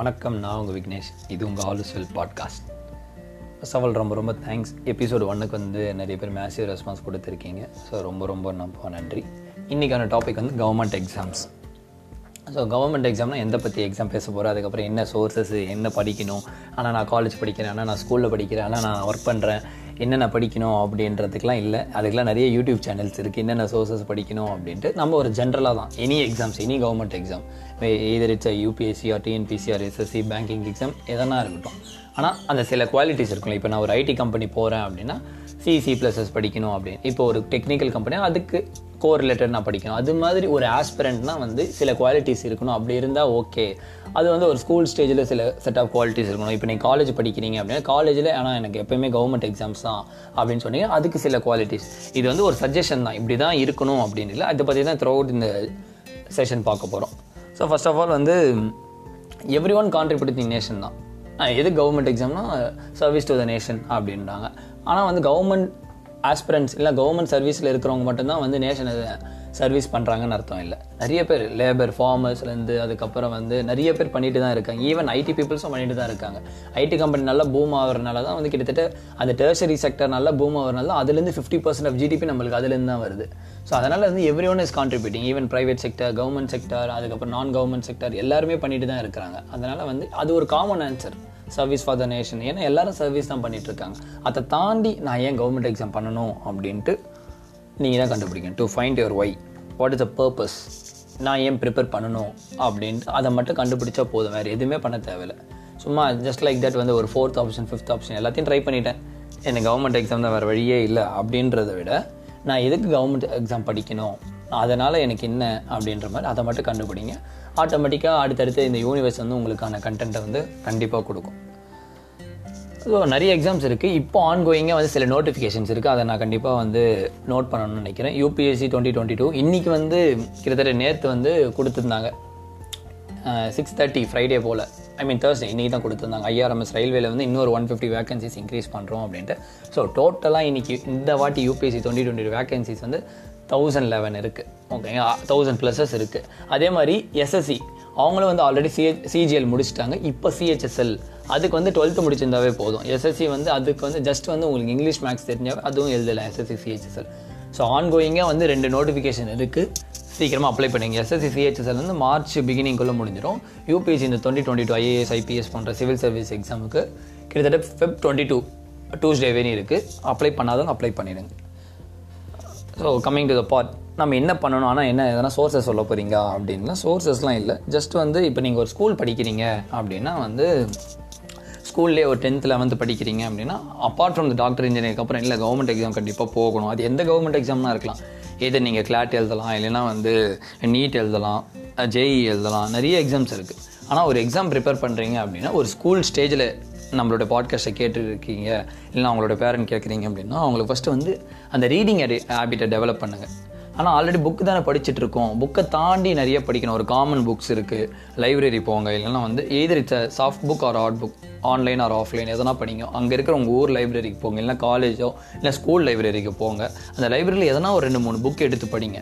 வணக்கம் நான் உங்கள் விக்னேஷ். இது உங்கள் all is well podcast. First of all ரொம்ப ரொம்ப தேங்க்ஸ் எபிசோடு ஒன்றுக்கு வந்து நிறைய பேர் மேசிவ் ரெஸ்பான்ஸ் கொடுத்துருக்கீங்க. ஸோ ரொம்ப ரொம்ப ரொம்ப நன்றி. இன்றைக்கான டாபிக் வந்து கவர்மெண்ட் எக்ஸாம்ஸ் ஸோ கவர்மெண்ட் எக்ஸாம்னால் எந்த பற்றி எக்ஸாம் பேச போகிறேன் அதுக்கப்புறம் என்ன சோர்ஸஸ் என்ன படிக்கணும்? ஆனால் நான் காலேஜ் படிக்கிறேன் ஆனால் நான் ஸ்கூலில் படிக்கிறேன் ஆனால் நான் ஒர்க் பண்ணுறேன் என்னென்ன படிக்கணும் அப்படின்றதுக்கெலாம் இல்லை. அதுக்கெலாம் நிறைய யூடியூப் சேனல்ஸ் இருக்குது என்னென்ன சோர்சஸ் படிக்கணும் அப்படின்ட்டு நம்ம ஒரு ஜென்ரலாக தான். Any exams any government exam either it's UPSC or TNPSC or SSC banking exam எதனா இருக்கட்டும். ஆனால் அந்த சில குவாலிட்டிஸ் இருக்குல்ல இப்போ நான் ஒரு ஐடி கம்பெனி போகிறேன் அப்படின்னா சிசி ப்ளஸஸ் படிக்கணும் அப்படின்னு. இப்போ ஒரு டெக்னிக்கல் கம்பெனி அதுக்கு கோ ரிலேட்டட் நான் படிக்கணும். அது மாதிரி ஒரு ஆஸ்பிரண்ட்னா வந்து சில குவாலிட்டிஸ் இருக்கணும். அப்படி இருந்தால் ஓகே அது வந்து ஒரு ஸ்கூல் ஸ்டேஜில் சில செட் ஆஃப் குவாலிட்டிஸ் இருக்கணும். இப்போ நீங்கள் காலேஜ் படிக்கிறீங்க அப்படின்னா காலேஜில் ஆனால் எனக்கு எப்போயுமே கவர்மெண்ட் எக்ஸாம்ஸ் தான் அப்படின்னு சொன்னீங்க. அதுக்கு சில குவாலிட்டிஸ் இது வந்து ஒரு சஜஷன் தான். இப்படி தான் இருக்கணும் அப்படின்னு இல்லை. அதை பற்றி தான் த்ரூ அவுட் இந்த செஷன் பார்க்க போகிறோம் ஸோ ஃபர்ஸ்ட் ஆஃப் ஆல் வந்து எவ்ரி ஒன் கான்ட்ரிபியூட்டிங் நேஷன் தான். எது கவர்மெண்ட் எக்ஸாம்னா சர்வீஸ் டு த நேஷன் அப்படின்றாங்க. ஆனால் வந்து கவர்மெண்ட் ஆஸ்பிரண்ட்ஸ் இல்லை கவர்மெண்ட் சர்வீஸில் இருக்கிறவங்க மட்டும்தான் வந்து நேஷனை சர்வீஸ் பண்ணுறாங்கன்னு அர்த்தம் இல்லை. நிறைய பேர் லேபர் ஃபார்மர்ஸ்லேருந்து அதுக்கப்புறம் வந்து நிறைய பேர் பண்ணிட்டு தான் இருக்காங்க. ஈவன் ஐடி பீப்புள்ஸும் பண்ணிட்டு தான் இருக்காங்க. ஐடி கம்பெனி நல்லா பூம் ஆகிறனால தான் வந்து கிட்டத்தட்ட அந்த டேர்சரி செக்டர் நல்லா பூம் ஆகிறனால தான் அதுலேருந்து ஃபிஃப்டி பர்சன்ட் ஆஃப் ஜிடிபி நம்மளுக்கு அதுலேருந்து தான் வருது. ஸோ அதனால் வந்து every one is contributing even private sector government sector அதுக்கப்புறம் நான் கவர்மெண்ட் செக்டர் எல்லாருமே பண்ணிட்டு தான் இருக்கிறாங்க. அதனால் வந்து அது ஒரு common answer service for the nation ஏன்னா எல்லாரும் சர்வீஸ் தான் பண்ணிட்டு இருக்காங்க அதை தாண்டி நான் ஏன் கவர்மெண்ட் எக்ஸாம் பண்ணணும் அப்படின்ட்டு நீங்கள் தான் கண்டுபிடிக்கணும். To find your why what is the purpose நான் ஏன் ப்ரிப்பேர் பண்ணணும் அப்படின்ட்டு அதை மட்டும் கண்டுபிடிச்சா போதும். வேறு எதுவுமே பண்ண தேவையில்லை. சும்மா ஜஸ்ட் லைக் தட் வந்து ஒரு ஃபோர்த் ஆப்ஷன் ஃபிஃப்த் ஆப்ஷன் எல்லாத்தையும் ட்ரை பண்ணிட்டேன். எனக்கு கவர்மெண்ட் எக்ஸாம் தான் வேறு வழியே இல்லை அப்படின்றத விட நான் எதுக்கு கவர்மெண்ட் எக்ஸாம் படிக்கணும்? அதனால் எனக்கு என்ன அப்படின்ற மாதிரி அதை மட்டும் கண்டுபிடிங்க. ஆட்டோமேட்டிக்காக அடுத்தடுத்து இந்த யூனிவர்ஸ் வந்து உங்களுக்கான கண்டென்ட்டை வந்து கண்டிப்பாக கொடுக்கும். ஸோ நிறைய எக்ஸாம்ஸ் இருக்குது இப்போ ஆன்கோயிங்காக வந்து சில நோட்டிஃபிகேஷன்ஸ் இருக்குது அதை நான் கண்டிப்பாக வந்து நோட் பண்ணணும்னு நினைக்கிறேன். யூபிஎஸ்சி டுவெண்ட்டி டுவெண்ட்டி டூ இன்றைக்கி வந்து கிட்டத்தட்ட நேற்று வந்து கொடுத்துருந்தாங்க. சிக்ஸ் தேர்ட்டி ஃப்ரைடே போல். ஐ மீன் தேர்ஸ்டே இன்றைக்கி தான் கொடுத்துருந்தாங்க. ஐஆர்எம்எஸ் ரயில்வேல வந்து இன்னொரு ஒன் ஃபிஃப்டி வேகன்சிஸ் இன்க்ரீஸ் பண்ணுறோம் அப்படின்ட்டு. ஸோ டோட்டலாக இன்றைக்கி இந்த வாட்டி யூபிஎஸ்சி டுவெண்ட்டி டுவெண்ட்டி வேகன்சிஸ் வந்து தௌசண்ட் லெவன் இருக்குது ஓகேங்க தௌசண்ட் ப்ளஸஸ் இருக்குது அதே மாதிரி எஸ்எஸ்சி அவங்களும் வந்து ஆல்ரெடி சிஹெச் சிஜிஎல் முடிச்சிட்டாங்க. இப்போ சிஹெச்எஸ்எல் அதுக்கு வந்து டுவெல்த்து முடிச்சிருந்தாவே போதும். எஸ்எஸ்சி வந்து அதுக்கு வந்து ஜஸ்ட் வந்து உங்களுக்கு இங்கிலீஷ் மேக்ஸ் தெரிஞ்சாவே அதுவும் எழுதலை எஸ்எஸ்சி சிஹெச்எஸ்எல் ஸோ ஆன்கோயிங்காக வந்து ரெண்டு நோட்டிஃபிகேஷன் இருக்குது சீக்கிரமாக அப்ளை பண்ணுங்க. எஸ்எஸ்சி சிஹெச்எஸ்எல் வந்து மார்ச் பிகினிங்குள்ளே முடிஞ்சிடும். யூபிஎஸ்சி இந்த twenty twenty two IAS IPS போன்ற சிவில் சர்வீஸ் எக்ஸாமுக்கு கிட்டத்தட்ட ஃபெப் டுவெண்ட்டி டூ டூஸ்டே வரையும் இருக்குது அப்ளை பண்ணாதவங்க அப்ளை பண்ணிடுங்க. So coming to the part நம்ம என்ன பண்ணணும்? ஆனால் என்ன எதனா சோர்ஸஸ் சொல்ல போகிறீங்க அப்படின்னா சோர்ஸஸ்லாம் இல்லை. ஜஸ்ட் வந்து இப்போ நீங்கள் ஒரு ஸ்கூல் படிக்கிறீங்க அப்படின்னா வந்து ஸ்கூல்லே ஒரு டென்த் லெவன்த்து படிக்கிறீங்க அப்படின்னா அப்பார்ட் ஃப்ரம் த டாக்டர் இன்ஜினியருக்கு அப்புறம் இல்லை கவர்மெண்ட் எக்ஸாம் கண்டிப்பாக போகணும். அது எந்த கவர்மெண்ட் எக்ஸாம்னா இருக்கலாம். எது நீங்கள் கிளாட் எழுதலாம் இல்லைன்னா வந்து நீட் எழுதலாம் ஜேஇ எழுதலாம் நிறைய எக்ஸாம்ஸ் இருக்குது ஆனால் ஒரு எக்ஸாம் ப்ரிப்பேர் பண்ணுறீங்க அப்படின்னா ஒரு ஸ்கூல் ஸ்டேஜில் நம்மளோட பாட்காஸ்ட்டை கேட்டுருக்கீங்க இல்லைனா அவங்களோட பேரண்ட் கேட்குறீங்க அப்படின்னா அவங்களுக்கு ஃபஸ்ட்டு வந்து அந்த ரீடிங் ஹேபிட்டை டெவலப் பண்ணுங்கள் ஆனால் ஆல்ரெடி புக்கு தானே படிச்சுட்டு இருக்கோம். புக்கை தாண்டி நிறைய படிக்கணும். ஒரு காமன் புக்ஸ் இருக்குது லைப்ரரி போங்க இல்லைன்னா வந்து either it's soft book or hard book online or offline எதனா படிங்க. அங்கே இருக்கிற உங்கள் ஊர் லைப்ரரிக்கு போங்க இல்லைனா காலேஜோ இல்லை ஸ்கூல் லைப்ரரிக்கு போங்க. அந்த லைப்ரரியில் எதனா ஒரு ரெண்டு மூணு புக் எடுத்து படிங்க.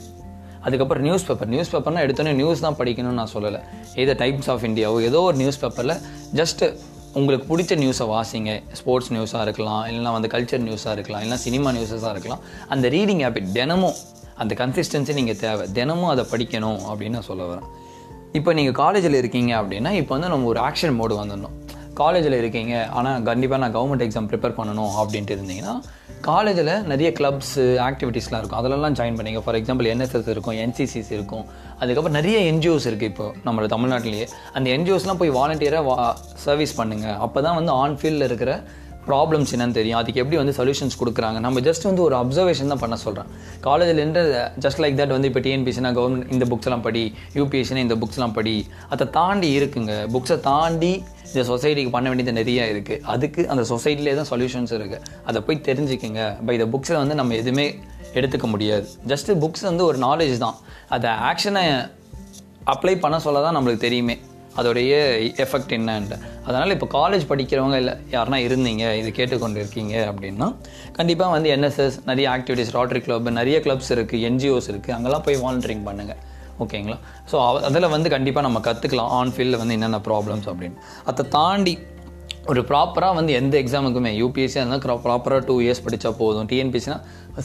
அதுக்கப்புறம் நியூஸ் பேப்பர் நியூஸ் பேப்பர்னால் எடுத்தோன்னே நியூஸ் தான் படிக்கணும்னு நான் சொல்லலை. ஏதோ டைம்ஸ் ஆஃப் இந்தியாவோ ஏதோ ஒரு நியூஸ் பேப்பரில் ஜஸ்ட்டு உங்களுக்கு பிடிச்ச நியூஸை வாசிங்க. ஸ்போர்ட்ஸ் நியூஸாக இருக்கலாம் இல்லைனா வந்து கல்ச்சர் நியூஸாக இருக்கலாம் இல்லைனா சினிமா நியூஸஸாக இருக்கலாம். அந்த ரீடிங் ஹேபிட் தினமும் அந்த கன்சிஸ்டன்சி நீங்கள் தேவை. தினமும் அதை படிக்கணும் அப்படின்னு நான் சொல்ல வரேன். இப்போ நீங்கள் காலேஜில் இருக்கீங்க அப்படின்னா இப்போ வந்து நம்ம ஒரு ஆக்ஷன் மோடு வந்துடணும் காலேஜில் இருக்கீங்க ஆனால் கண்டிப்பாக நான் கவர்மெண்ட் எக்ஸாம் ப்ரிப்பேர் பண்ணணும் அப்படின்ட்டு இருந்தீங்கன்னா காலேஜில் நிறைய கிளப்ஸு ஆக்டிவிட்டீஸ்லாம் இருக்கும். அதிலலாம் ஜாயின் பண்ணிங்க. ஃபார் எக்ஸாம்பிள் என்எஸ்எஸ் இருக்கும் என்சிசிஸ் இருக்கும். அதுக்கப்புறம் நிறைய என்ஜிஓஸ் இருக்குது இப்போ நம்மளோட தமிழ்நாட்டிலேயே. அந்த என்ஜிஓஸ்லாம் போய் வாலண்டியராக வா சர்வீஸ் பண்ணுங்கள் அப்போ தான் வந்து ஆன் ஃபீல்டில் இருக்கிற ப்ராப்ளம்ஸ் என்னன்னு தெரியும். அதுக்கு எப்படி வந்து சொல்யூஷன்ஸ் கொடுக்குறாங்க. நம்ம ஜஸ்ட் வந்து ஒரு அப்சர்வேஷன் தான் பண்ண சொல்கிறேன் காலேஜ்லேருந்து ஜஸ்ட் லைக் தட் வந்து இப்போ டிஎன்பிசினா கவர்மெண்ட் இந்த புக்ஸ்லாம் படி யூபிஎஸ்சினா இந்த புக்ஸ்லாம் படி. அதை தாண்டி இருக்குங்க. புக்ஸை தாண்டி இந்த சொசைட்டிக்கு பண்ண வேண்டியது நிறைய இருக்குது அதுக்கு அந்த சொசைட்டிலே தான் சொல்யூஷன்ஸ் இருக்குது அதை போய் தெரிஞ்சுக்கோங்க. பை இந்த புக்ஸில் வந்து நம்ம எதுவுமே எடுத்துக்க முடியாது. ஜஸ்ட்டு புக்ஸ் வந்து ஒரு நாலேஜ் தான். அதை ஆக்ஷனை அப்ளை பண்ண சொல்ல தான் நம்மளுக்கு தெரியுமே. அதோடைய எஃபெக்ட் என்னன்ட்டு. அதனால் இப்போ காலேஜ் படிக்கிறவங்க இல்லை யாருனா இருந்தீங்க இது கேட்டுக்கொண்டு இருக்கீங்க அப்படின்னா கண்டிப்பாக வந்து என்எஸ்எஸ் நிறைய ஆக்டிவிட்டீஸ் ராட்ரி கிளப் நிறைய கிளப்ஸ் இருக்குது என்ஜிஓஸ் இருக்குது அங்கெல்லாம் போய் வாலண்டரிங் பண்ணுங்கள் ஓகேங்களா? ஸோ அதில் வந்து கண்டிப்பாக நம்ம கற்றுக்கலாம் ஆன் ஃபீல்டில் வந்து என்னென்ன ப்ராப்ளம்ஸ் அப்படின்னு. அதை தாண்டி ஒரு ப்ராப்பராக வந்து எந்த எக்ஸாமுக்குமே யூபிஎஸ்சி இருந்தால் ப்ராப்பராக டூ இயர்ஸ் படித்தா போதும். டிஎன்பிசினா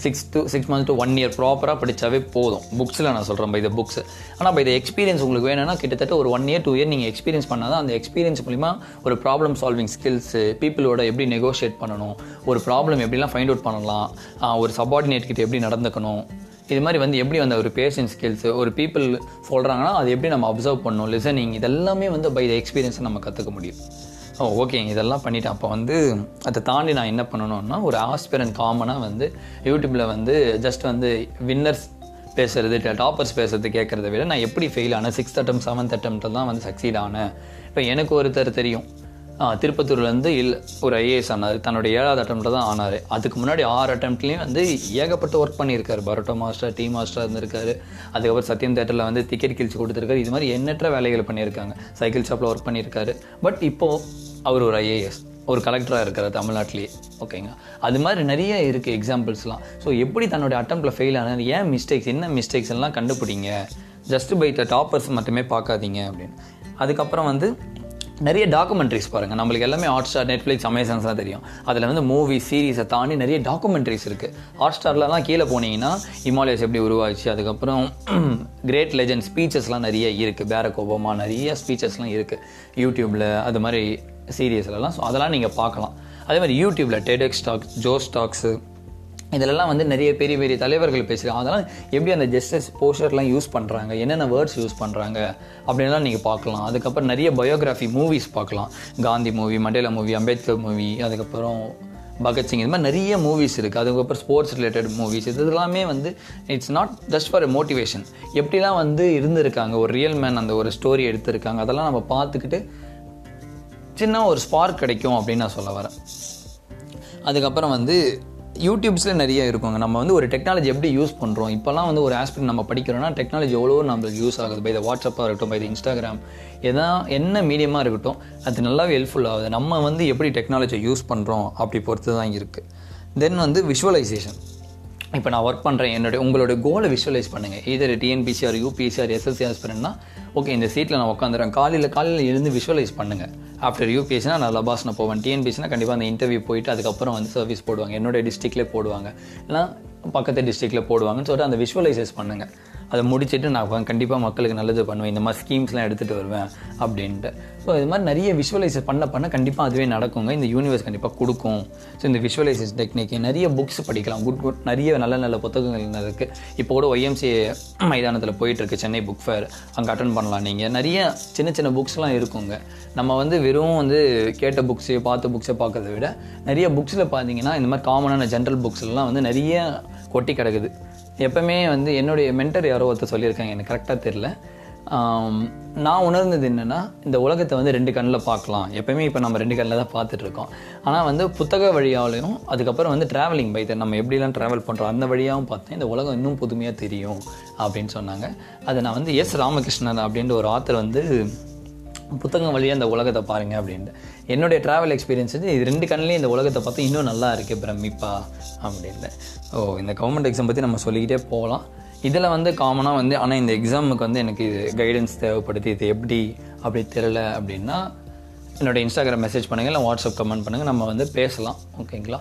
six to six months to one year ப்ராப்பராக படித்தாவே போதும். புக்ஸில் நான் சொல்கிறேன் பை இந்த புக்ஸ் ஆனால் பை இந்த எக்ஸ்பீரியன்ஸ் உங்களுக்கு வேணும்னா கிட்டத்தட்ட ஒரு ஒன் இயர் டூ இயர் நீங்கள் எக்ஸ்பீரியன்ஸ் பண்ணால் தான் அந்த எக்ஸ்பீரியன்ஸ் மூலிமா ஒரு ப்ராப்ளம் சால்விங் ஸ்கில்ஸு பீப்புளோட எப்படி நெகோஷியேட் பண்ணணும் ஒரு ப்ராப்ளம் எப்படிலாம் ஃபைண்ட் அவுட் பண்ணலாம் ஒரு சபார்டினேட் கிட்ட எப்படி நடந்துக்கணும் இது மாதிரி வந்து எப்படி வந்து ஒரு பேஷன் ஸ்கில்ஸு ஒரு பீப்புள் சொல்கிறாங்கன்னா அது எப்படி நம்ம அப்சர்வ் பண்ணணும் லிசனிங் இதெல்லாமே வந்து பை த எக்ஸ்பீரியன்ஸை நம்ம கற்றுக்க முடியும். ஓ ஓகேங்க இதெல்லாம் பண்ணிட்டேன். அப்போ வந்து அதை தாண்டி நான் என்ன பண்ணணும்னா ஒரு ஆஸ்பிரன் காமனாக வந்து யூடியூப்பில் வந்து ஜஸ்ட் வந்து வின்னர்ஸ் பேசுறது டாப்பர்ஸ் பேசுறது கேட்குறத விட நான் எப்படி ஃபெயில் ஆனேன்? சிக்ஸ்த் அட்டம் செவன்த் அட்டம்ப்டில் தான் வந்து சக்சீட் ஆனேன். இப்போ எனக்கு ஒருத்தர் தெரியும். திருப்பத்தூர்லேருந்து இல் ஒரு ஐஏஎஸ் ஆனார். தன்னோட ஏழாவது அட்டம்ப்டில் தான் ஆனார். அதுக்கு முன்னாடி ஆறு அட்டம்ப்ட்லேயும் வந்து ஏகப்பட்ட ஒர்க் பண்ணியிருக்காரு. பரோட்டோ மாஸ்டர் டீ மாஸ்டர் இருந்திருக்காரு. அதுக்கப்புறம் சத்யம் தேட்டரில் வந்து டிக்கெட் கிழிச்சு கொடுத்துருக்காரு. இது மாதிரி எண்ணற்ற வேலைகள் பண்ணியிருக்காங்க. சைக்கிள் ஷாப்பில் ஒர்க் பண்ணியிருக்காரு. பட் இப்போது அவர் ஒரு ஐஏஎஸ் ஒரு கலெக்டராக இருக்கார் தமிழ்நாட்டிலேயே. ஓகேங்க அது மாதிரி நிறைய இருக்குது எக்ஸாம்பிள்ஸ்லாம் ஸோ எப்படி தன்னோட அட்டம்ப்டில் ஃபெயில் ஆனார்? ஏன் மிஸ்டேக்ஸ் என்ன மிஸ்டேக்ஸ் எல்லாம் கண்டுபிடிங்க? ஜஸ்ட் பை த டாப்பர்ஸ் மட்டுமே பார்க்காதீங்க அப்படின்னு. அதுக்கப்புறம் வந்து நிறைய டாக்குமெண்ட்ரிஸ் பாருங்கள் நம்மளுக்கு எல்லாமே ஹாட் ஸ்டார் நெட்ஃப்ளிக்ஸ் அமேசான்ஸ் தான் தெரியும். அதில் வந்து மூவி சீரீஸை தாண்டி நிறைய டாக்குமெண்ட்ரிஸ் இருக்குது ஹாட் ஸ்டார்லலாம் கீழே போனீங்கன்னா இமாலயஸ் எப்படி உருவாச்சு அதுக்கப்புறம் கிரேட் லெஜண்ட் ஸ்பீச்சஸ்லாம் நிறைய இருக்குது பேரக் ஒபாமா நிறைய ஸ்பீச்சஸ்லாம் இருக்குது யூடியூப்பில் அது மாதிரி சீரியஸ்லலாம் ஸோ அதெல்லாம் நீங்கள் பார்க்கலாம். அதே மாதிரி யூடியூப்பில் டெடெக் ஸ்டாக்ஸ் ஜோ ஸ்டாக்ஸு இதிலெல்லாம் வந்து நிறைய பெரிய பெரிய தலைவர்கள் பேசுகிறாங்க அதெல்லாம் எப்படி அந்த ஜஸ்டிஸ் போஸ்டர்லாம் யூஸ் பண்ணுறாங்க என்னென்ன வேர்ட்ஸ் யூஸ் பண்ணுறாங்க அப்படின்லாம் நீங்கள் பார்க்கலாம். அதுக்கப்புறம் நிறைய பயோகிராஃபி மூவிஸ் பார்க்கலாம். Gandhi movie Mandela movie Ambedkar movie அதுக்கப்புறம் பகத்சிங் இது மாதிரி நிறைய மூவிஸ் இருக்குது அதுக்கப்புறம் ஸ்போர்ட்ஸ் ரிலேட்டட் மூவிஸ் இது எல்லாமே வந்து it's not just for motivation எப்படிலாம் வந்து இருந்திருக்காங்க? ஒரு ரியல் மேன் அந்த ஒரு ஸ்டோரி எடுத்திருக்காங்க. அதெல்லாம் நம்ம பார்த்துக்கிட்டு சின்ன ஒரு ஸ்பார்க் கிடைக்கும் அப்படின்னு நான் சொல்ல வரேன். அதுக்கப்புறம் வந்து யூடியூப்ஸில் நிறைய இருக்குங்க. நம்ம வந்து ஒரு டெக்னாலஜி எப்படி யூஸ் பண்ணுறோம் இப்போல்லாம் வந்து ஒரு ஆஸ்பெக்ட் நம்ம படிக்கிறோம்னா டெக்னாலஜி எவ்வளோ நம்மளுக்கு யூஸ் ஆகுது. பை த வாட்ஸ்அப்பாக இருக்கட்டும் பை த இன்ஸ்டாகிராம் எதா என்ன மீடியமாக இருக்கட்டும் அது நல்லாவே ஹெல்ப்ஃபுல் ஆகுது. நம்ம வந்து எப்படி டெக்னாலஜியை யூஸ் பண்ணுறோம் அப்படி பொறுத்து தான் இருக்குது தென் வந்து விஷுவலைசேஷன் இப்போ நான் ஒர்க் பண்ணுறேன் என்னுடைய உங்களுடைய கோலை விஷுவலைஸ் பண்ணுங்கள் either TNPSC or UPSC or SSC ஆஸ்பிரண்ட்னா okay இந்த சீட்டில் நான் உட்காந்துறேன் காலையில் காலையில் இருந்து விஷுவலைஸ் பண்ணுங்கள் ஆஃப்டர் யூபிஎஸ்னா நான் லபாஸ்னா போவேன். டிஎன்பிசினா கண்டிப்பாக அந்த இன்டர்வியூ போயிட்டு அதுக்கப்புறம் வந்து சர்வீஸ் போடுவாங்க. என்னுடைய டிஸ்ட்ரிக்ட்லேயே போடுவாங்க. இல்லைனா பக்கத்து டிஸ்ட்ரிக்டில் போடுவாங்கன்னு சொல்லிட்டு அந்த விஷுவலைசஸ் பண்ணுங்கள் அதை முடிச்சுட்டு நான் கண்டிப்பாக மக்களுக்கு நல்லது பண்ணுவேன் இந்த மாதிரி ஸ்கீம்ஸ்லாம் எடுத்துகிட்டு வருவேன் அப்படின்ட்டு. ஸோ இது மாதிரி நிறைய விஷுவலைசஸ் பண்ண பண்ண கண்டிப்பாக அதுவே நடக்குங்க. இந்த யூனிவர்ஸ் கண்டிப்பாக கொடுக்கும். ஸோ இந்த விஷுவலைசேஷன் டெக்னிக் நிறைய புக்ஸ் படிக்கலாம். குட் குட் நிறைய நல்ல நல்ல புத்தகங்கள் இருக்குது இப்போ கூட ஒய்எம்சி மைதானத்தில் போயிட்டுருக்கு சென்னை புக் ஃபேர் அங்கே அட்டன் பண்ணலாம் நீங்கள் நிறைய சின்ன சின்ன புக்ஸ்லாம் இருக்குங்க. நம்ம வந்து வெறும் வந்து கேட்ட புக்ஸு பார்த்த புக்ஸை பார்க்கறத விட நிறைய புக்ஸில் பார்த்தீங்கன்னா இந்த மாதிரி காமனான ஜென்ரல் புக்ஸ்லாம் வந்து நிறைய கொட்டி கிடக்குது. எப்பவுமே வந்து என்னுடைய மென்டர் யாரோ ஒருத்தர் சொல்லியிருக்காங்க எனக்கு கரெக்டாக தெரில நான் உணர்ந்தது என்னென்னா இந்த உலகத்தை வந்து ரெண்டு கண்ணில் பார்க்கலாம். எப்பவுமே இப்போ நம்ம ரெண்டு கண்ணில் தான் பார்த்துட்ருக்கோம் ஆனால் வந்து புத்தக வழியாலையும் அதுக்கப்புறம் வந்து ட்ராவலிங் பை நம்ம எப்படிலாம் ட்ராவல் பண்ணுறோம் அந்த வழியாகவும் பார்த்தேன். இந்த உலகம் இன்னும் புதுமையாக தெரியும் அப்படின்னு சொன்னாங்க. அதை நான் வந்து எஸ் ராமகிருஷ்ணன் அப்படின்ற ஒரு ஆத்தர் வந்து புத்தகம் வழியாக இந்த உலகத்தை பாருங்கள் அப்படின்ட்டு. என்னுடைய ட்ராவல் எக்ஸ்பீரியன்ஸ் வந்து இது ரெண்டு கண்ணிலையும் இந்த உலகத்தை பார்த்து இன்னும் நல்லா இருக்குது பிரமிப்பா அப்படின்ட்டு. ஓ இந்த கவர்மெண்ட் எக்ஸாம் பற்றி நம்ம சொல்லிக்கிட்டே போகலாம். இதில் வந்து காமனாக வந்து ஆனால் இந்த எக்ஸாமுக்கு வந்து எனக்கு இது கைடன்ஸ் தேவைப்படுது இது எப்படி அப்படி தெரில அப்படின்னா என்னோட இன்ஸ்டாகிராம் மெசேஜ் பண்ணுங்கள் இல்லை வாட்ஸ்அப் கமெண்ட் பண்ணுங்கள் நம்ம வந்து பேசலாம் ஓகேங்களா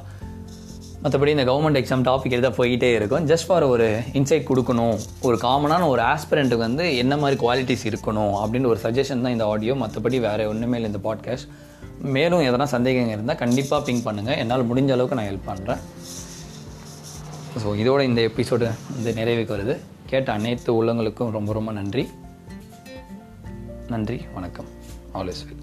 மற்றபடி இந்த கவர்மெண்ட் எக்ஸாம் டாபிக் எதாவது போய்கிட்டே இருக்கும். ஜஸ்ட் ஃபார் ஒரு இன்சைட் கொடுக்கணும். ஒரு காமனான ஒரு ஆஸ்பிரண்ட்டுக்கு வந்து என்ன மாதிரி குவாலிட்டிஸ் இருக்கணும் அப்படின்னு ஒரு சஜஷன் தான் இந்த ஆடியோ மற்றபடி வேறு ஒன்றுமே இல்லை இந்த பாட்காஸ்ட் மேலும் எதனா சந்தேகங்கள் இருந்தால் கண்டிப்பாக பிங்க் பண்ணுங்கள் என்னால் முடிஞ்ச அளவுக்கு நான் ஹெல்ப் பண்ணுறேன் ஸோ இதோட இந்த எபிசோடு வந்து நிறைவுக்கு வருது. கேட்ட அனைத்து உள்ளங்களுக்கும் ரொம்ப ரொம்ப நன்றி. நன்றி வணக்கம். Always well